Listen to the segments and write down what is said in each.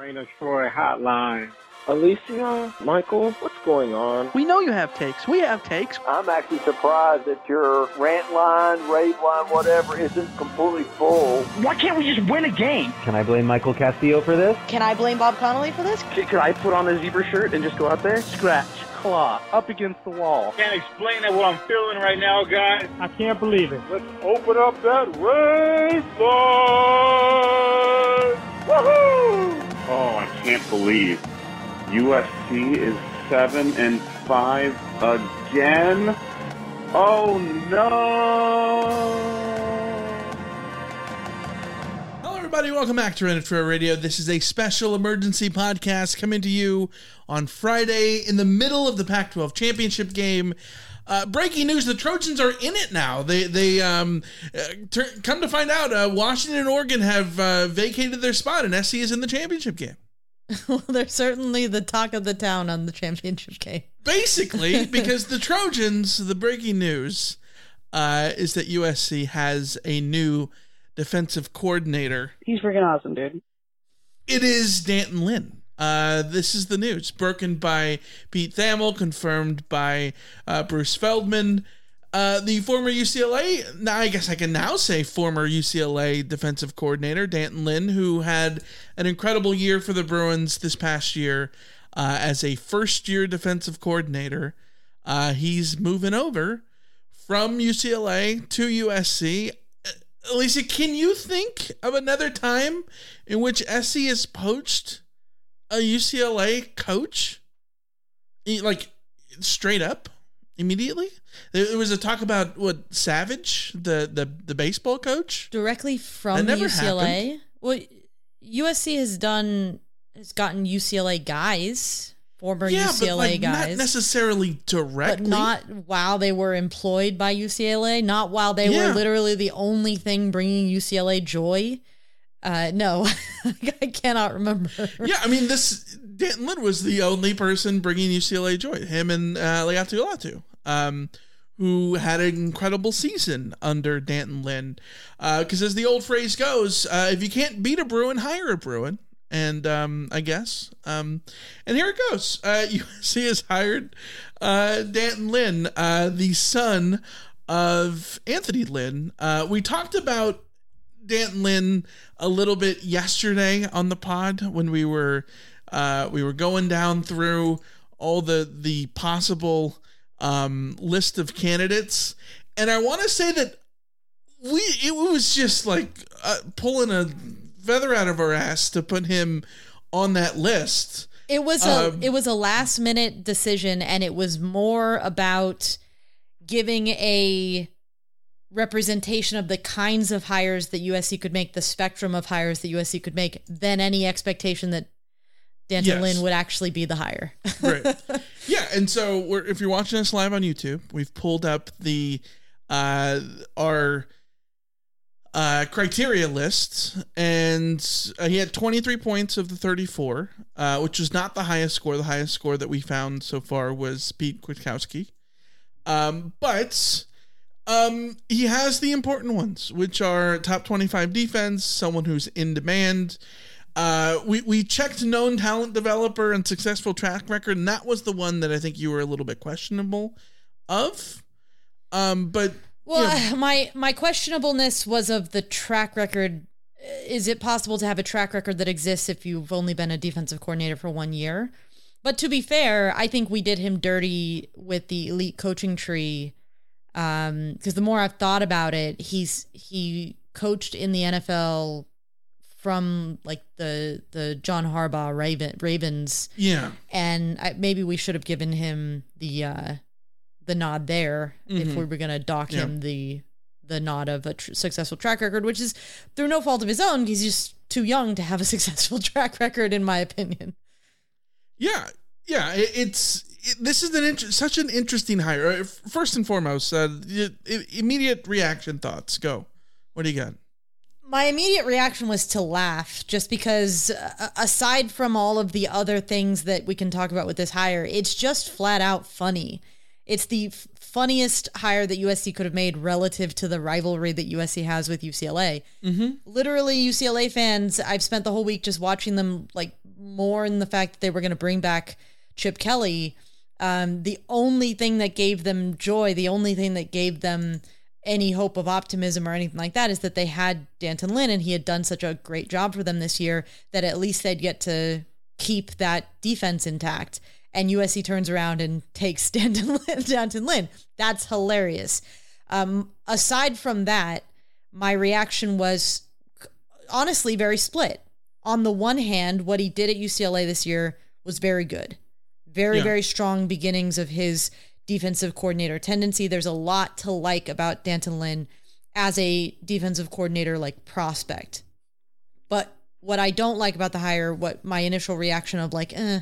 Reign of Troy Hotline. Alicia, Michael, what's going on? We know you have takes. We have takes. I'm actually surprised that your rant line, rave line, whatever, isn't completely full. Why can't we just win a game? Can I blame Michael Castillo for this? Can I blame Bob Connolly for this? Could I put on a zebra shirt and just go out there? Scratch, claw, up against the wall. Can't explain it what I'm feeling right now, guys. I can't believe it. Let's open up that rave line! Woohoo! Oh, I can't believe USC is seven and five again. Oh no! Hello, everybody. Welcome back to for Radio. This is a special emergency podcast coming to you on Friday in the middle of the Pac-12 championship game. Uh, breaking news: The Trojans are in it now. They they um, uh, tur- come to find out, uh, Washington and Oregon have uh, vacated their spot, and SC is in the championship game. well, they're certainly the talk of the town on the championship game. Basically, because the Trojans, the breaking news uh, is that USC has a new defensive coordinator. He's freaking awesome, dude. It is D'Anton Lynn. Uh, this is the news, broken by Pete Thamel, confirmed by uh, Bruce Feldman. Uh, the former UCLA, now I guess I can now say former UCLA defensive coordinator D'Anton Lynn, who had an incredible year for the Bruins this past year uh, as a first year defensive coordinator. Uh, he's moving over from UCLA to USC. Uh, Alicia, can you think of another time in which SC has poached a UCLA coach? Like straight up, immediately? There was a talk about what Savage, the the, the baseball coach. Directly from UCLA. happened. Well, USC has done has gotten UCLA guys, former yeah, UCLA but like guys. not necessarily directly. but not while they were employed by UCLA, not while they Yeah. were literally the only thing bringing UCLA joy. Uh, no, I cannot remember. yeah, I mean this D'Anton Lynn was the only person bringing UCLA joy. Him and uh, Laiatu Latu, um, who had an incredible season under D'Anton Lynn. Because as the old phrase goes, uh, if you can't beat a Bruin, hire a Bruin. And um, I guess, um, and here it goes. Uh, USC has hired uh, D'Anton Lynn, uh, the son of Anthony Lynn. Uh, we talked about D'Anton Lynn a little bit yesterday on the pod when we were uh, we were going down through all the the possible um, list of candidates, and I want to say that we it was just like uh, pulling a feather out of our ass to put him on that list. It was a Um, it was a last minute decision, and it was more about giving a representation of the kinds of hires that USC could make, the spectrum of hires that USC could make, than any expectation that D'Anton Yes. Lynn would actually be the hire. right. Yeah, and so we're, if you're watching us live on YouTube, we've pulled up the uh our uh criteria list and uh, he had 23 points of the 34, uh which was not the highest score. The highest score that we found so far was Pete Kwiatkowski. Um but um he has the important ones, which are top 25 defense, someone who's in demand, uh, we we checked known talent developer and successful track record, and that was the one that I think you were a little bit questionable of. Um, but Well, my my questionableness was of the track record. Is it possible to have a track record that exists if you've only been a defensive coordinator for one year? But to be fair, I think we did him dirty with the elite coaching tree. Um, because the more I've thought about it, he's he coached in the NFL from like the the John Harbaugh Raven, Ravens yeah, and I, maybe we should have given him the uh the nod there if Mhm. we were going to dock Yeah. him the the nod of a tr- successful track record which is through no fault of his own he's just too young to have a successful track record, in my opinion. Yeah, yeah, it, it's it, this is an inter- such an interesting hire. Uh, First and foremost, uh, immediate reaction thoughts. Go. What do you got? My immediate reaction was to laugh, just because uh, aside from all of the other things that we can talk about with this hire, it's just flat out funny. It's the f- funniest hire that USC could have made relative to the rivalry that USC has with UCLA. Mm-hmm. Literally, UCLA fans, I've spent the whole week just watching them like mourn the fact that they were going to bring back Chip Kelly. Um, the only thing that gave them joy, the only thing that gave them any hope of optimism or anything like that is that they had D'Anton Lynn and he had done such a great job for them this year that at least they'd get to keep that defense intact. And USC turns around and takes D'Anton Lynn. D'Anton Lynn. That's hilarious. Um, aside from that, my reaction was honestly very split. On the one hand, what he did at UCLA this year was very good. Very, Yeah. very strong beginnings of his defensive coordinator tendency. There's a lot to like about D'Anton Lynn as a defensive coordinator, like prospect. But what I don't like about the hire, what my initial reaction of like, eh,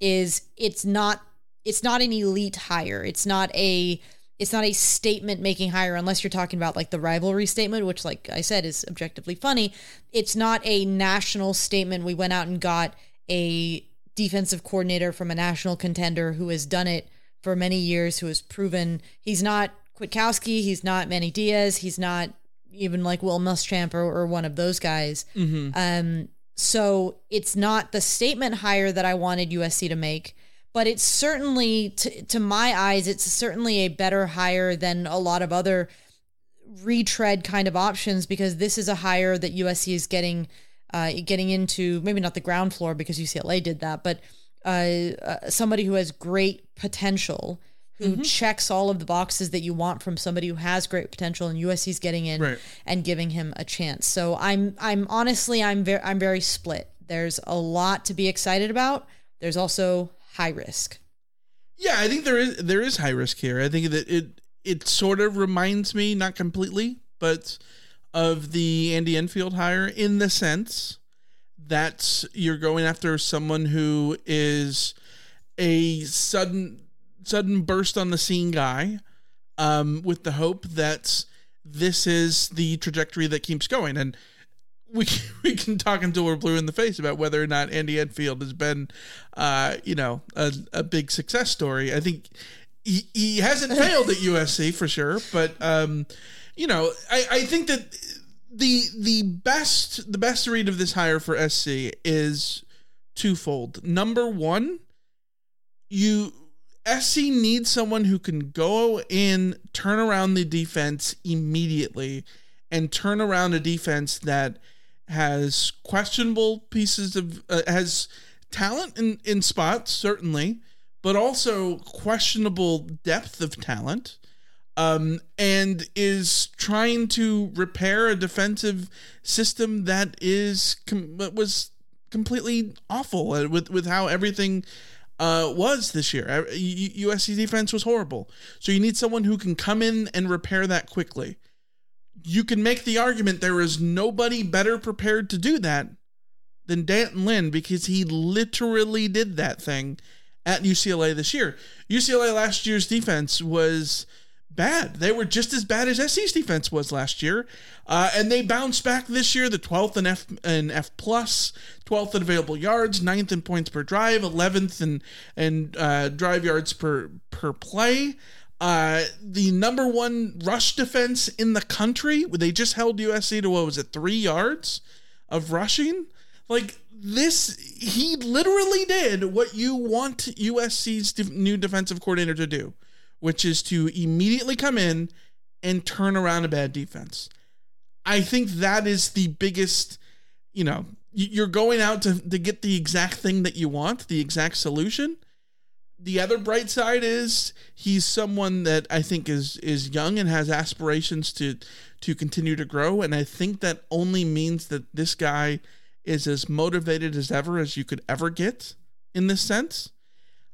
is it's not it's not an elite hire. It's not a it's not a statement making hire unless you're talking about like the rivalry statement, which like I said is objectively funny. It's not a national statement. We went out and got a defensive coordinator from a national contender who has done it for many years, who has proven he's not Kwiatkowski, he's not Manny Diaz, he's not even like Will Muschamp or, or one of those guys. Mhm. Um, so it's not the statement hire that I wanted USC to make, but it's certainly, to, to my eyes, it's certainly a better hire than a lot of other retread kind of options because this is a hire that USC is getting, uh, getting into maybe not the ground floor because UCLA did that, but uh, uh, somebody who has great potential. Who checks all of the boxes that you want from somebody who has great potential, and USC's getting in Right. and giving him a chance. So I'm I'm honestly I'm very I'm very split. There's a lot to be excited about. There's also high risk. Yeah, I think there is there is high risk here. I think that it it sort of reminds me, not completely, but of the Andy Enfield hire in the sense that you're going after someone who is a sudden sudden burst on the scene guy um, with the hope that this is the trajectory that keeps going and we can, we can talk until we're blue in the face about whether or not Andy Enfield has been, uh, you know, a, a big success story. I think he, he hasn't failed at USC for sure, but um, you know, I, I think that the the best the best read of this hire for SC is twofold. Number one, you SC needs someone who can go in, turn around the defense immediately, and turn around a defense that has questionable pieces of uh, has talent in in spots certainly, but also questionable depth of talent. Um, and is trying to repair a defensive system that is com- was completely awful uh, with with how everything uh, was this year. Uh, USC defense was horrible. So you need someone who can come in and repair that quickly. You can make the argument there is nobody better prepared to do that than D'Anton Lynn because he literally did that thing at UCLA this year. UCLA last year's defense was bad. They were just as bad as SC's defense was last year, uh, and they bounced back this year. The twelfth in F and F plus, twelfth in available yards, 9th in points per drive, eleventh in and uh, drive yards per per play. Uh, the number one rush defense in the country. They just held USC to what was it, three yards of rushing? Like this, he literally did what you want USC's new defensive coordinator to do which is to immediately come in and turn around a bad defense. I think that is the biggest, you know, you're going out to, to get the exact thing that you want, the exact solution. The other bright side is he's someone that I think is is young and has aspirations to to continue to grow and I think that only means that this guy is as motivated as ever as you could ever get in this sense.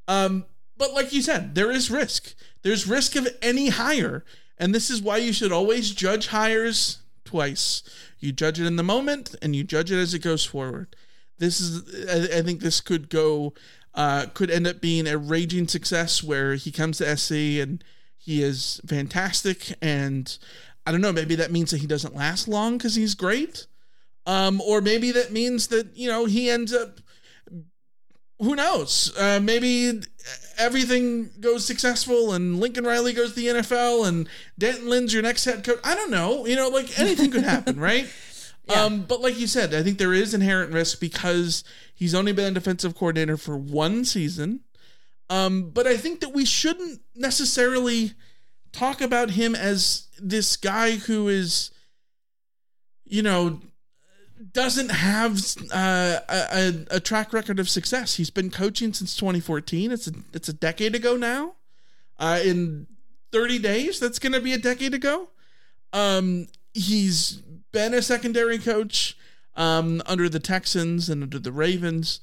Um but like you said, there is risk. There's risk of any hire. And this is why you should always judge hires twice. You judge it in the moment, and you judge it as it goes forward. This is, I, I think, this could go, uh, could end up being a raging success where he comes to SC and he is fantastic, and I don't know, maybe that means that he doesn't last long because he's great. Um, or maybe that means that, you know, he ends up who knows? Uh, maybe everything goes successful and Lincoln Riley goes to the NFL and D'Anton Lynn's your next head coach. I don't know. You know, like anything could happen, right? Yeah. Um, but like you said, I think there is inherent risk because he's only been a defensive coordinator for one season. Um, but I think that we shouldn't necessarily talk about him as this guy who is, you know, doesn't have uh, a, a track record of success. He's been coaching since 2014. It's a it's a decade ago now. Uh, in 30 days, that's going to be a decade ago. Um, he's been a secondary coach um, under the Texans and under the Ravens.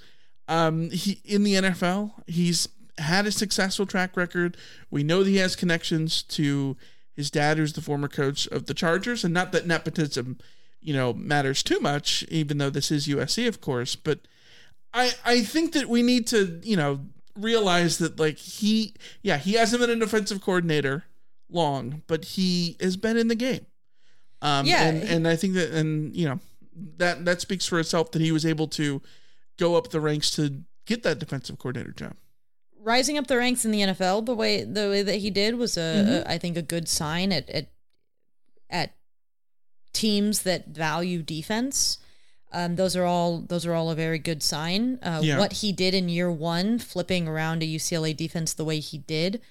Um, he in the NFL. He's had a successful track record. We know that he has connections to his dad, who's the former coach of the Chargers, and not that nepotism you know, matters too much, even though this is USC, of course. But I I think that we need to, you know, realize that like he yeah, he hasn't been a defensive coordinator long, but he has been in the game. Um yeah. and, and I think that and you know, that that speaks for itself that he was able to go up the ranks to get that defensive coordinator job rising up the ranks in the NFL the way the way that he did was a, mm-hmm. a I think a good sign at at at teams that value defense. Um, those are all those are all a very good sign. Uh, yeah. What he did in year one, flipping around a UCLA defense the way he did,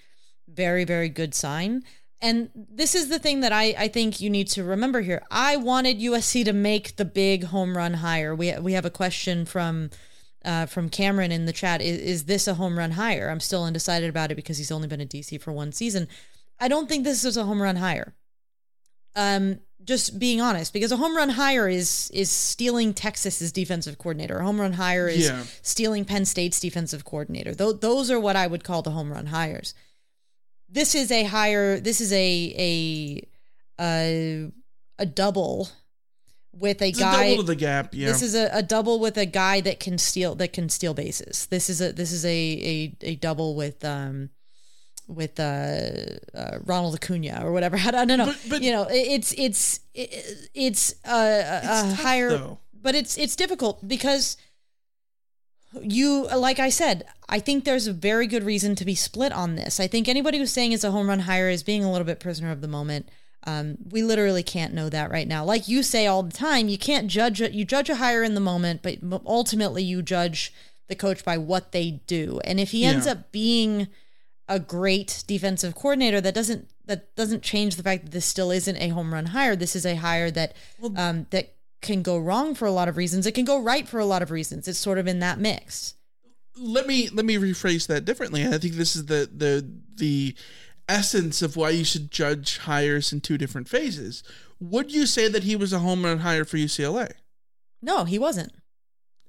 very very good sign. And this is the thing that I, I think you need to remember here. I wanted USC to make the big home run hire. We we have a question from uh, from Cameron in the chat. Is, is this a home run hire? I'm still undecided about it because he's only been at DC for one season. I don't think this is a home run hire. Um, just being honest, because a home run hire is is stealing Texas's defensive coordinator. A home run hire is yeah. stealing Penn State's defensive coordinator. Th- those are what I would call the home run hires. This is a hire. This is a a a, a double with a it's guy. A double to the gap. Yeah. This is a, a double with a guy that can steal that can steal bases. This is a this is a a, a double with um with uh, uh, Ronald Acuna or whatever. I don't know. But, but you know, it's it's it's uh, a, a higher, though. but it's it's difficult because you like I said, I think there's a very good reason to be split on this. I think anybody who's saying it's a home run hire is being a little bit prisoner of the moment. Um, we literally can't know that right now. Like you say all the time, you can't judge it. You judge a hire in the moment, but ultimately you judge the coach by what they do. And if he ends yeah. up being a great defensive coordinator that doesn't that doesn't change the fact that this still isn't a home run hire. This is a hire that um, that can go wrong for a lot of reasons. It can go right for a lot of reasons. It's sort of in that mix. Let me let me rephrase that differently i think this is the the the essence of why you should judge hires in two different phases. Would you say that he was a home run hire for ucla no he wasn't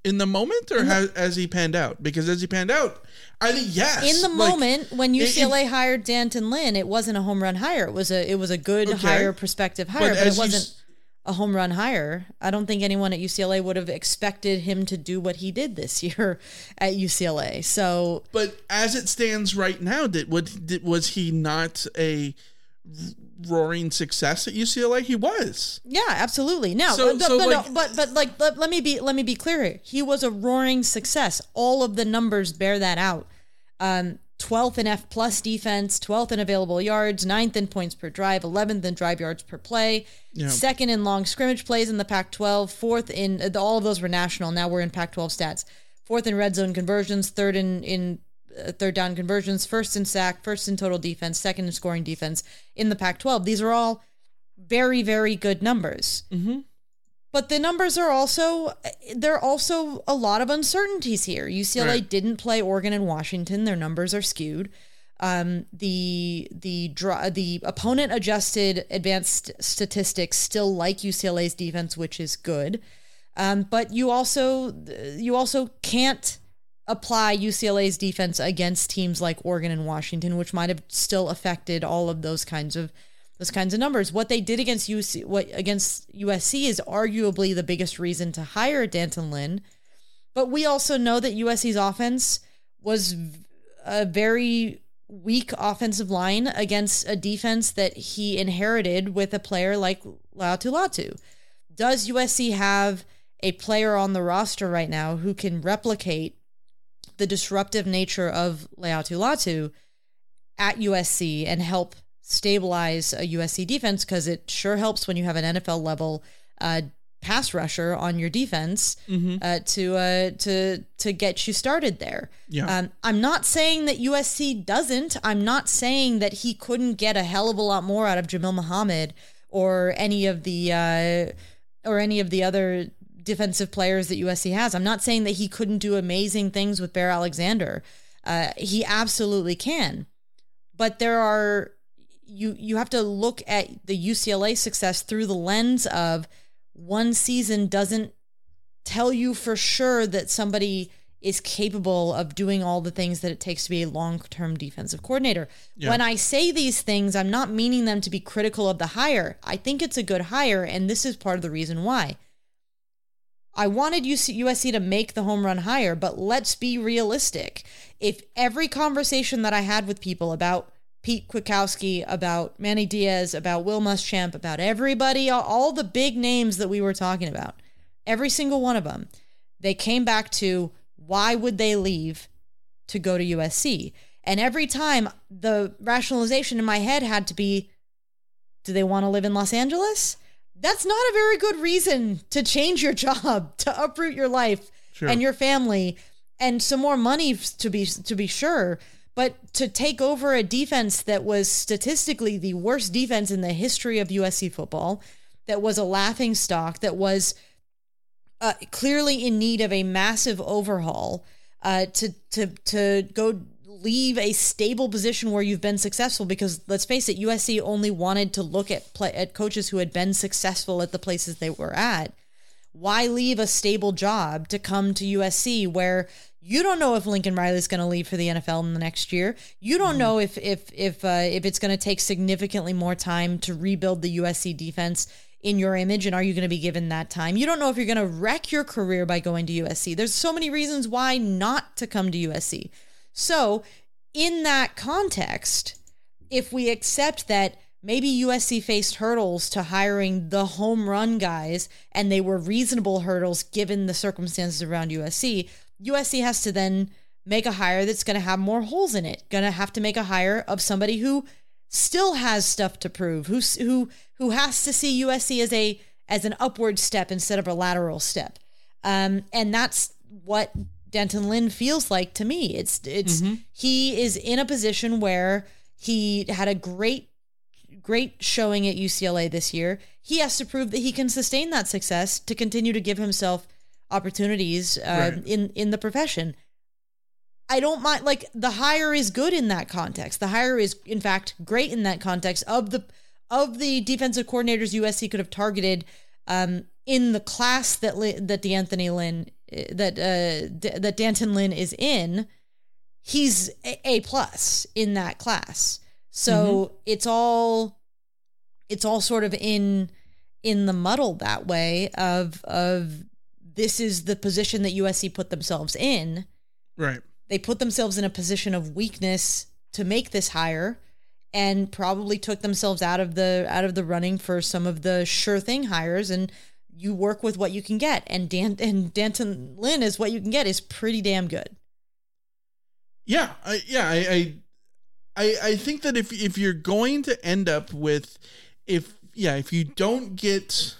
in the moment or has, as he panned out? Because as he panned out, I think yes. In the like, moment when UCLA it, it, hired D'Anton Lynn, it wasn't a home run hire. It was a it was a good okay. hire, prospective hire, but, but it wasn't a home run hire. I don't think anyone at UCLA would have expected him to do what he did this year at UCLA. So, but as it stands right now, did what did, was he not a roaring success at UCLA? He was. Yeah, absolutely. Now, so, but, so but, like, no, but but like let, let, me be let me be clear here. He was a roaring success. All of the numbers bear that out. Um, 12th in F plus defense, 12th in available yards, 9th in points per drive, 11th in drive yards per play, yeah. second in long scrimmage plays in the Pac 12, fourth in all of those were national. Now we're in Pac 12 stats. Fourth in red zone conversions, third in, in third down conversions, first in sack, first in total defense, second in scoring defense in the Pac 12. These are all very, very good numbers. Mm-hmm. But the numbers are also, there are also a lot of uncertainties here. UCLA right. didn't play Oregon and Washington, their numbers are skewed. Um, the the the opponent adjusted advanced statistics still like UCLA's defense, which is good. Um, but you also you also can't apply UCLA's defense against teams like Oregon and Washington, which might have still affected all of those kinds of those kinds of numbers. What they did against UC, what against USC is arguably the biggest reason to hire D'Anton Lynn. But we also know that USC's offense was a very weak offensive line against a defense that he inherited with a player like Laiatu Latu. Does USC have a player on the roster right now who can replicate the disruptive nature of Laiatu Latu at USC and help stabilize a USC defense? Because it sure helps when you have an NFL level uh, pass rusher on your defense Mm-hmm. uh, to uh, to to get you started there. Yeah. Um, I'm not saying that USC doesn't. I'm not saying that he couldn't get a hell of a lot more out of Jamil Muhammad or any of the uh, or any of the other defensive players that USC has. I'm not saying that he couldn't do amazing things with Bear Alexander. Uh, he absolutely can, but there are you you have to look at the UCLA success through the lens of one season doesn't tell you for sure that somebody is capable of doing all the things that it takes to be a long-term defensive coordinator. Yeah. When I say these things, I'm not meaning them to be critical of the hire. I think it's a good hire and this is part of the reason why. I wanted USC to make the home run higher, but let's be realistic. If every conversation that I had with people about Pete Kwiatkowski, about Manny Diaz, about Will Muschamp, about everybody, all- the big names that we were talking about, every single one of them, they came back to why would they leave to go to USC? And every time the rationalization in my head had to be do they want to live in Los Angeles? That's not a very good reason to change your job, to uproot your life Sure. and your family and some more money to be to be sure, but to take over a defense that was statistically the worst defense in the history of USC football, that was a laughing stock, that was uh, clearly in need of a massive overhaul, uh, to to to go leave a stable position where you've been successful because let's face it USC only wanted to look at play, at coaches who had been successful at the places they were at why leave a stable job to come to USC where you don't know if Lincoln Riley's going to leave for the NFL in the next year. You don't know if if if uh, if it's going to take significantly more time to rebuild the USC defense in your image and are you going to be given that time? You don't know if you're going to wreck your career by going to USC. There's so many reasons why not to come to USC. So, in that context, if we accept that maybe USC faced hurdles to hiring the home run guys and they were reasonable hurdles given the circumstances around USC, USC has to then make a hire that's going to have more holes in it. Going to have to make a hire of somebody who still has stuff to prove, who who who has to see USC as a as an upward step instead of a lateral step. Um, and that's what D'Anton Lynn feels like to me. It's it's he is in a position where he had a great great showing at UCLA this year. He has to prove that he can sustain that success to continue to give himself opportunities uh, Right. in in the profession. I don't mind like the hire is good in that context. The hire is in fact great in that context of the of the defensive coordinators USC could have targeted um, in the class that that D'Anthony Lynn that uh, D- that D'Anton Lynn is in. He's a, a plus in that class. So it's all it's all sort of in in the muddle that way of of this is the position that USC put themselves in Right. they put themselves in a position of weakness to make this hire and probably took themselves out of the out of the running for some of the sure thing hires and you work with what you can get and Dan and D'Anton Lynn is what you can get is pretty damn good. Yeah, I, yeah, I, I, I, think that if if you're going to end up with, if yeah, if you don't get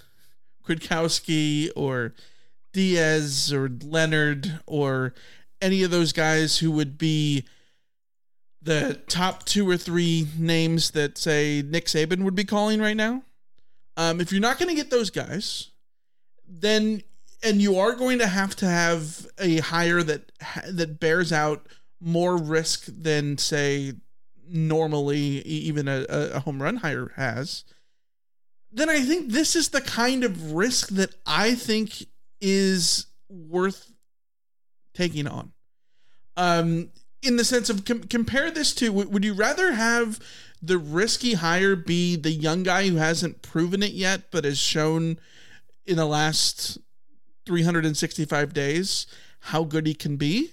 Kwiatkowski or Diaz or Leonard or any of those guys who would be the top two or three names that say Nick Saban would be calling right now. Um, if you're not going to get those guys, then and you are going to have to have a hire that that bears out more risk than say normally even a, a a home run hire has. Then i think this is the kind of risk that i think is worth taking on. Um in the sense of com- compare this to would you rather have the risky hire be the young guy who hasn't proven it yet but has shown in the last 365 days how good he can be?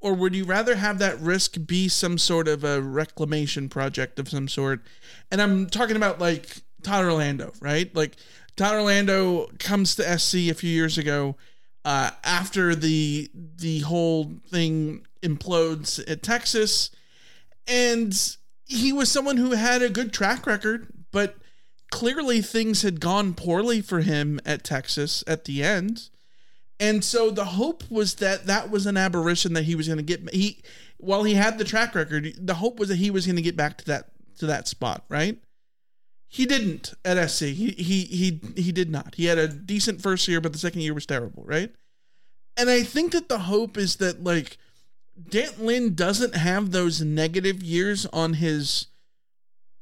Or would you rather have that risk be some sort of a reclamation project of some sort? And i'm talking about like todd orlando right? Like todd orlando comes to sc a few years ago uh, after the the whole thing implodes at Texas, and he was someone who had a good track record, but clearly things had gone poorly for him at Texas at the end. And so the hope was that that was an aberration that he was going to get he while he had the track record, the hope was that he was going to get back to that to that spot, right? He didn't at SC. He he he he did not. He had a decent first year, but the second year was terrible, right? And I think that the hope is that like D'Anton Lynn doesn't have those negative years on his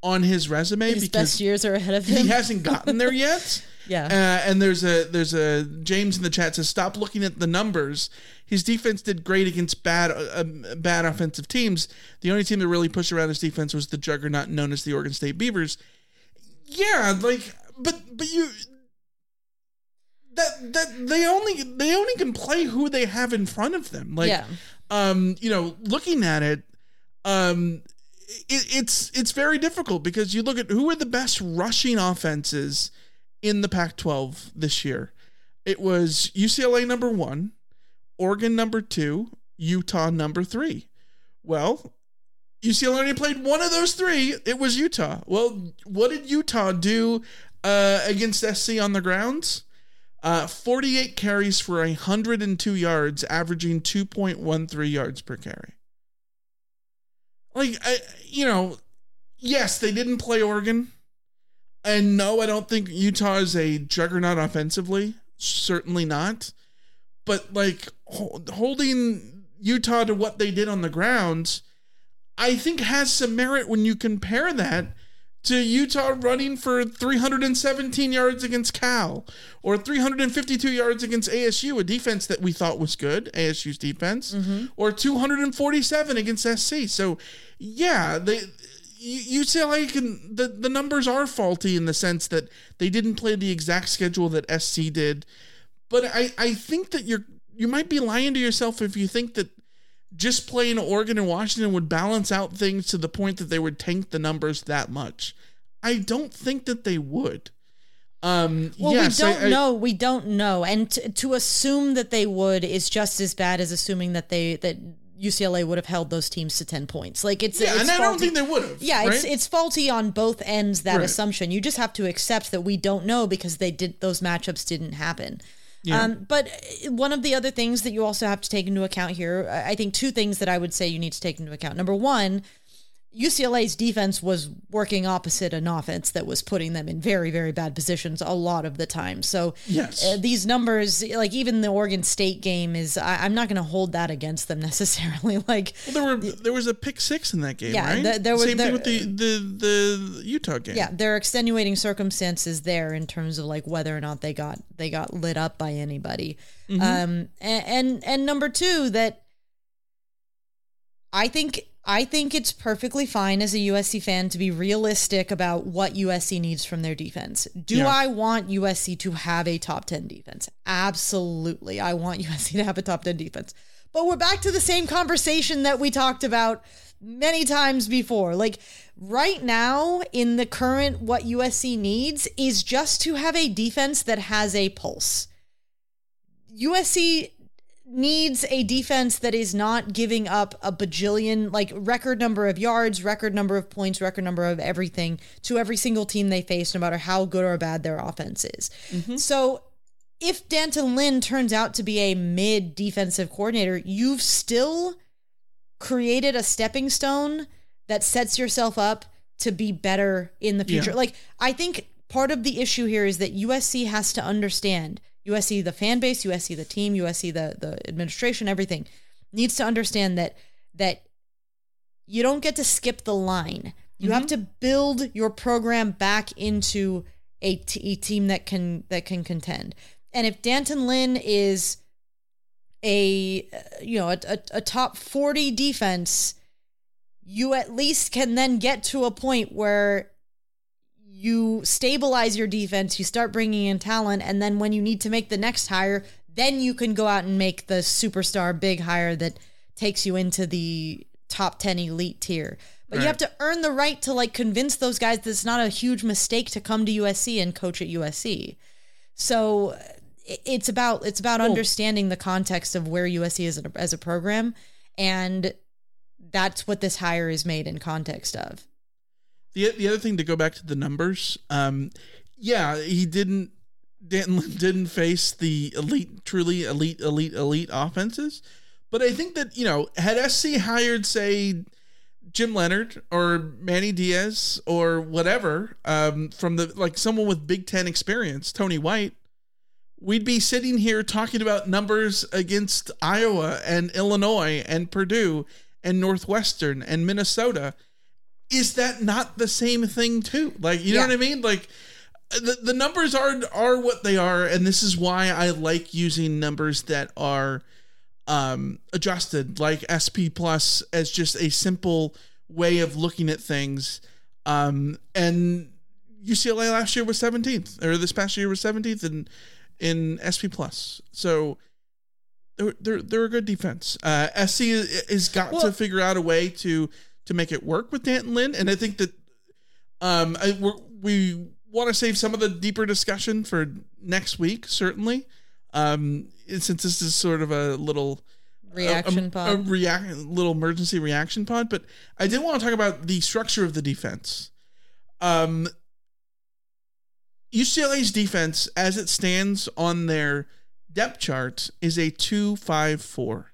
on his resume because His best years are ahead of him. He hasn't gotten there yet. yeah. Uh, and there's a there's a James in the chat says stop looking at the numbers. His defense did great against bad uh, bad offensive teams. The only team that really pushed around his defense was the juggernaut known as the Oregon State Beavers yeah, like but but you that that they only they only can play who they have in front of them. Like Yeah. um, you know, looking at it, um it, it's it's very difficult because you look at who are the best rushing offenses in the Pac-12 this year. It was UCLA number 1, Oregon number 2, Utah number 3. Well, UCLA only played one of those three. It was Utah. Well, what did Utah do uh, against SC on the grounds? Uh, 48 carries for 102 yards, averaging 2.13 yards per carry. Like, I, you know, yes, they didn't play Oregon. And no, I don't think Utah is a juggernaut offensively. Certainly not. But, like, holding Utah to what they did on the ground I think has some merit when you compare that to Utah running for 317 yards against Cal or 352 yards against ASU, a defense that we thought was good, ASU's defense, Mm-hmm. or 247 against SC. So, yeah, they UCLA can the, the numbers are faulty in the sense that they didn't play the exact schedule that SC did. But I, I think that you're you might be lying to yourself if you think that just playing Oregon and Washington would balance out things to the point that they would tank the numbers that much. I don't think that they would. Um, Well, yes, we don't I- I- know. We don't know, and t- to assume that they would is just as bad as assuming that they that UCLA would have held those teams to ten points. Like it's Yeah, it's and I don't think they would have, Yeah, it's it's faulty on both ends. That Right. assumption. You just have to accept that we don't know because they did those matchups didn't happen. Yeah. Um, but uh, one of the other things that you also have to take into account here, I I think two things that I would say you need to take into account. Number one, UCLA's defense was working opposite an offense that was putting them in very, very bad positions a lot of the time. So Yes. uh, these numbers, like even the Oregon State game, is I, I'm not going to hold that against them necessarily. Like Well, there were there was a pick six in that game, Yeah, right? the- there was- Same there- thing with the, the the Utah game. yeah, there are extenuating circumstances there in terms of like whether or not they got they got lit up by anybody. Mhm. Um, and, and and number two that I think I think it's perfectly fine as a USC fan to be realistic about what USC needs from their defense. Do Yeah. I want USC to have a top 10 defense? Absolutely. I want USC to have a top 10 defense. But we're back to the same conversation that we talked about many times before. Like right now in the current what USC needs is just to have a defense that has a pulse. USC needs a defense that is not giving up a bajillion, like record number of yards, record number of points, record number of everything to every single team they face, no matter how good or bad their offense is. Mm-hmm. So if D'Anton Lynn turns out to be a mid defensive coordinator, you've still created a stepping stone that sets yourself up to be better in the future. Yeah. Like, I think part of the issue here is that USC has to understand USC, the fan base, USC, the team, USC, the, the administration, everything needs to understand that that you don't get to skip the line. You have mm-hmm. to build your program back into a, t- a team that can that can contend. And if D'Anton Lynn is a you know a, a, a top 40 defense you at least can then get to a point where you stabilize your defense, you start bringing in talent, and then when you need to make the next hire, then you can go out and make the superstar big hire that takes you into the top 10 elite tier. But right. you have to earn the right to like convince those guys that it's not a huge mistake to come to USC and coach at USC. So it's about it's about cool. understanding the context of where USC is as a program and that's what this hire is made in context of. The the other thing to go back to the numbers, um, yeah, he didn't didn't didn't face the elite, truly elite, elite, elite offenses, but I think that you know had SC hired say Jim Leonard or Manny Diaz or whatever um, from the like someone with Big Ten experience, Tony White, we'd be sitting here talking about numbers against Iowa and Illinois and Purdue and Northwestern and Minnesota. Is that not the same thing too? Like, you know what I mean? Like the, the numbers are are what they are, and this is why I like using numbers that are um adjusted, like SP plus as just a simple way of looking at things. Um and UCLA last year was 17th, or this past year was 17th in in SP plus. So they're they're, they're a good defense. Uh, SC has got well, to figure out a way to to make it work with D'Anton Lynn, and I think that um I, we want to save some of the deeper discussion for next week, certainly. Um, since this is sort of a little reaction a, pod, a react, little emergency reaction pod, but I did want to talk about the structure of the defense. Um, UCLA's defense, as it stands on their depth chart is a 254.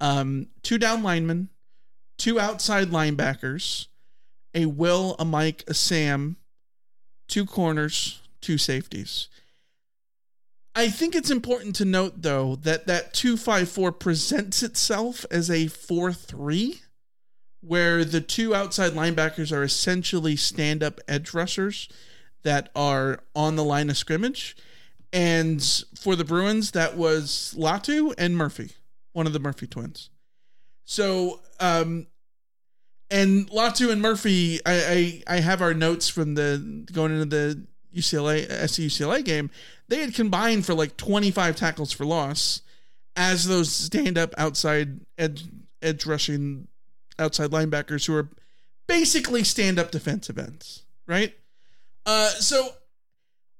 Um, two down linemen, two outside linebackers, a Will, a Mike, a Sam, two corners, two safeties. I think it's important to note though that that 254 presents itself as a 4-3 where the two outside linebackers are essentially stand-up edge rushers that are on the line of scrimmage and for the Bruins, that was Latu and Murphy, one of the Murphy twins. So, um, and Latu and Murphy, I, I, I have our notes from the going into the UCLA SC UCLA game. They had combined for like 25 tackles for loss as those stand up outside edge, edge rushing outside linebackers who are basically stand up defensive ends, right? Uh, so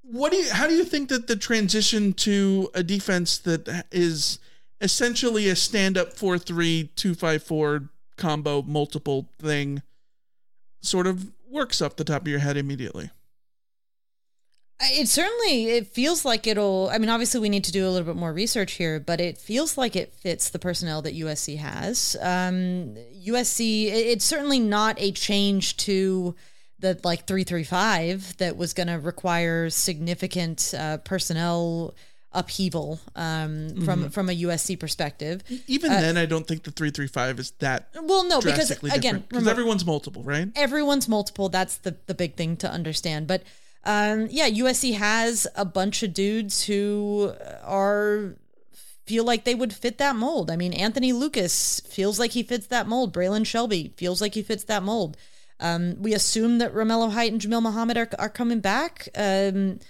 what do you how do you think that the transition to a defense that is essentially a stand up 4-3 combo multiple thing sort of works up the top of your head immediately. It certainly it feels like it'll i mean obviously we need to do a little bit more research here but it feels like it fits the personnel that usc has. Um, usc it's certainly not a change to the like 335 that was going to require significant uh, personnel upheaval um, from mm-hmm. from a USC perspective. Even uh, then, I don't think the three three five is that well. No, because again, because everyone's multiple, right? Everyone's multiple. That's the the big thing to understand. But um, yeah, USC has a bunch of dudes who are feel like they would fit that mold. I mean, Anthony Lucas feels like he fits that mold. Braylan Shelby feels like he fits that mold. Um, we assume that Romello Height and Jamil Muhammad are, are coming back. Um,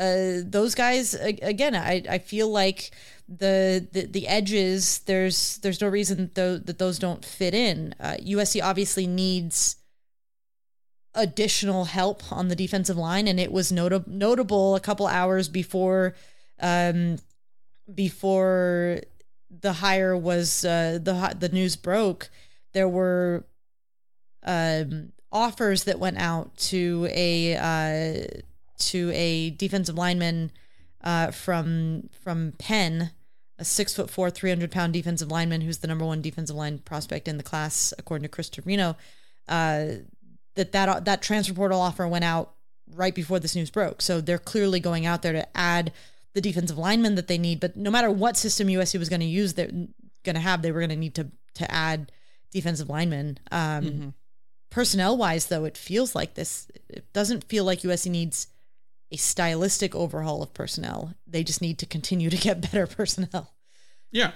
uh, those guys again, I, I feel like the, the the edges there's there's no reason th- that those don't fit in. Uh, USC obviously needs additional help on the defensive line, and it was nota- notable a couple hours before um, before the hire was uh, the the news broke. There were um, offers that went out to a uh, to a defensive lineman uh, from from Penn, a six foot four, three hundred pound defensive lineman who's the number one defensive line prospect in the class, according to Chris Torino. Uh, that that that transfer portal offer went out right before this news broke, so they're clearly going out there to add the defensive lineman that they need. But no matter what system USC was going to use, they're going to have, they were going to need to to add defensive linemen. Um, mm-hmm personnel wise, though, it feels like this. It doesn't feel like USC needs a stylistic overhaul of personnel. They just need to continue to get better personnel. Yeah.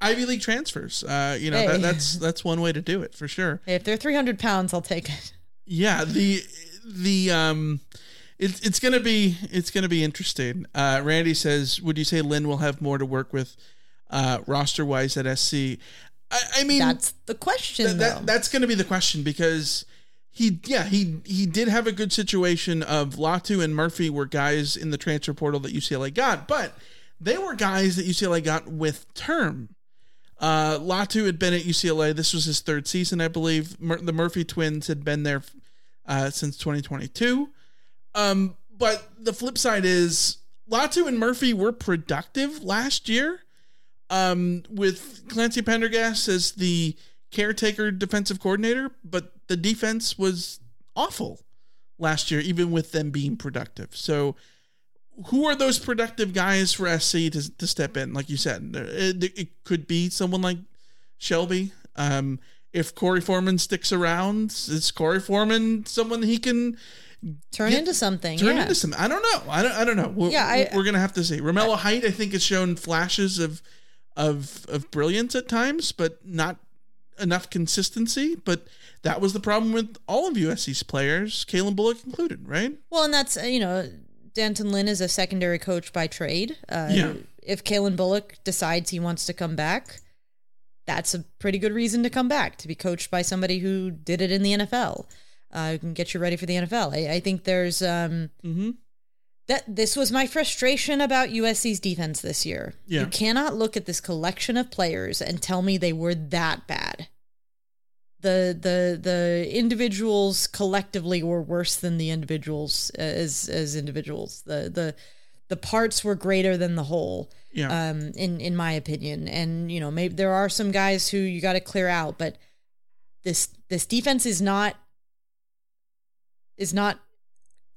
Ivy League transfers. Uh, you know, Hey. that, that's that's one way to do it for sure. If they're 300 pounds, I'll take it. Yeah, the the um it's it's gonna be it's gonna be interesting. Uh Randy says, Would you say Lynn will have more to work with uh roster wise at SC? I, I mean That's the question, though. that that's gonna be the question because he yeah, he he did have a good situation of Latu and Murphy were guys in the transfer portal that UCLA got, but they were guys that UCLA got with term. Uh, Latu had been at UCLA. This was his third season, I believe. Mur- the Murphy twins had been there uh, since 2022. Um, but the flip side is Latu and Murphy were productive last year. Um, with Clancy Pendergast as the caretaker defensive coordinator, but the defense was awful last year, even with them being productive. So, who are those productive guys for SC to, to step in? Like you said, it, it could be someone like Shelby. Um, if Korey Foreman sticks around, is Korey Foreman someone he can Turn get- into something. turn yeah. into something? I don't know. I don't. I don't know. We're, Yeah, I- we're gonna have to see. Romello Height, I think, has shown flashes of of of brilliance at times, but not enough consistency. But that was the problem with all of USC's players, Calen Bullock included, right? Well, and that's, you know, D'Anton Lynn is a secondary coach by trade. Uh, Yeah. If Calen Bullock decides he wants to come back, that's a pretty good reason to come back, to be coached by somebody who did it in the NFL. Uh, who can get you ready for the NFL. I, I think there's um, Mm-hmm. That this was my frustration about USC's defense this year. Yeah. You cannot look at this collection of players and tell me they were that bad. The the the individuals collectively were worse than the individuals uh, as as individuals. The the the parts were greater than the whole. Yeah. Um in in my opinion. And you know, maybe there are some guys who you got to clear out, but this this defense is not is not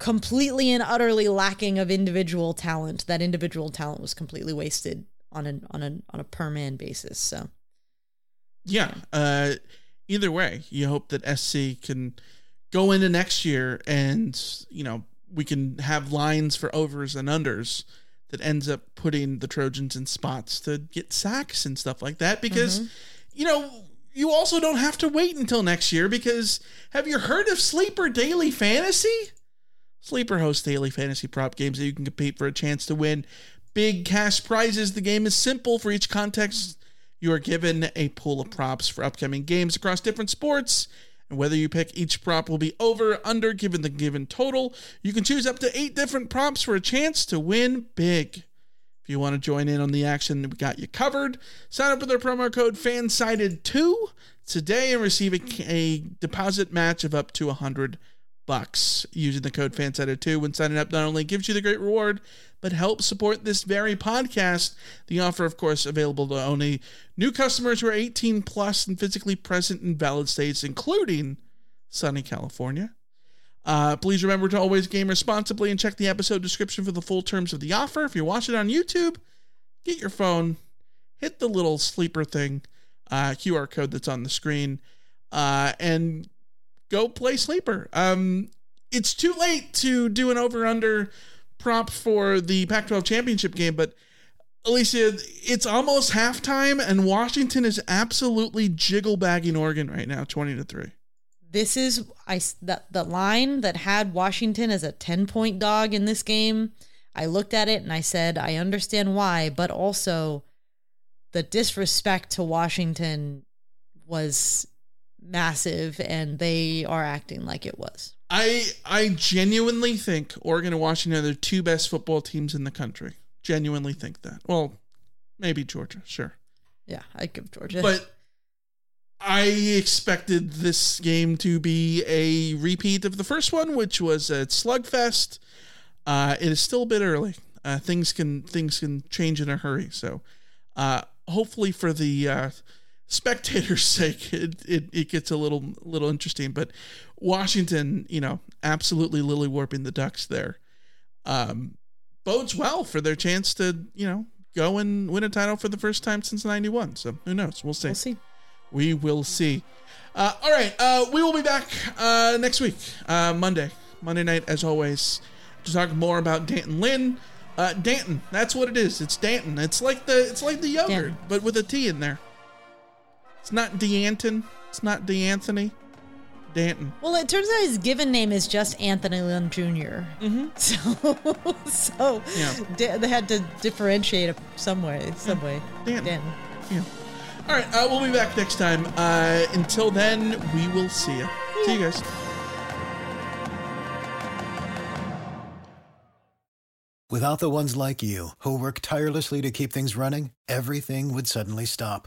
completely and utterly lacking of individual talent. That individual talent was completely wasted on an on a on a per man basis. So yeah. Uh, either way, you hope that SC can go into next year and you know we can have lines for overs and unders that ends up putting the Trojans in spots to get sacks and stuff like that because you know you also don't have to wait until next year because have you heard of Sleeper Daily Fantasy? Sleeper hosts daily fantasy prop games that you can compete for a chance to win big cash prizes. The game is simple for each context. You are given a pool of props for upcoming games across different sports. And whether you pick each prop will be over, under, given the given total. You can choose up to eight different props for a chance to win big. If you want to join in on the action, we got you covered. Sign up with our promo code FANSIDED2 today and receive a, a deposit match of up to 100 bucks using the code FANSIDED2 when signing up not only gives you the great reward, but helps support this very podcast. The offer, of course, available to only new customers who are 18 plus and physically present in valid states, including sunny California. Uh, please remember to always game responsibly and check the episode description for the full terms of the offer. If you're watching on YouTube, get your phone, hit the little sleeper thing, uh, QR code that's on the screen, uh, and go play sleeper. Um, it's too late to do an over under prop for the Pac 12 championship game, but Alicia, it's almost halftime, and Washington is absolutely jiggle bagging Oregon right now, 20 to 3. this is I the, the line that had Washington as a 10 point dog in this game. I looked at it and I said, I understand why, but also the disrespect to Washington was massive and they are acting like it was. I I genuinely think Oregon and Washington are the two best football teams in the country. Genuinely think that. Well, maybe Georgia, sure. Yeah, I give Georgia. But I expected this game to be a repeat of the first one, which was a slugfest. Uh, it is still a bit early. Uh, things can things can change in a hurry. So, uh, hopefully, for the uh, spectators' sake, it, it, it gets a little little interesting. But Washington, you know, absolutely lily warping the Ducks there. Um, bodes well for their chance to you know go and win a title for the first time since '91. So who knows? We'll see. we'll see. We will see. Uh, all right, uh, we will be back uh, next week, uh, Monday, Monday night, as always, to talk more about D'Anton Lynn, Uh, Danton. That's what it is. It's Danton. It's like the it's like the yogurt, Danton. but with a T in there. It's not D'Anton. It's not D'Anthony. Danton. Well, it turns out his given name is just Anthony Lynn Jr. Mm-hmm. So, so Yeah. da- they had to differentiate it some way. Some way. Danton. Danton. Yeah. All right. Uh, we'll be back next time. Uh, until then, we will see you. See you guys. Without the ones like you, who work tirelessly to keep things running, everything would suddenly stop.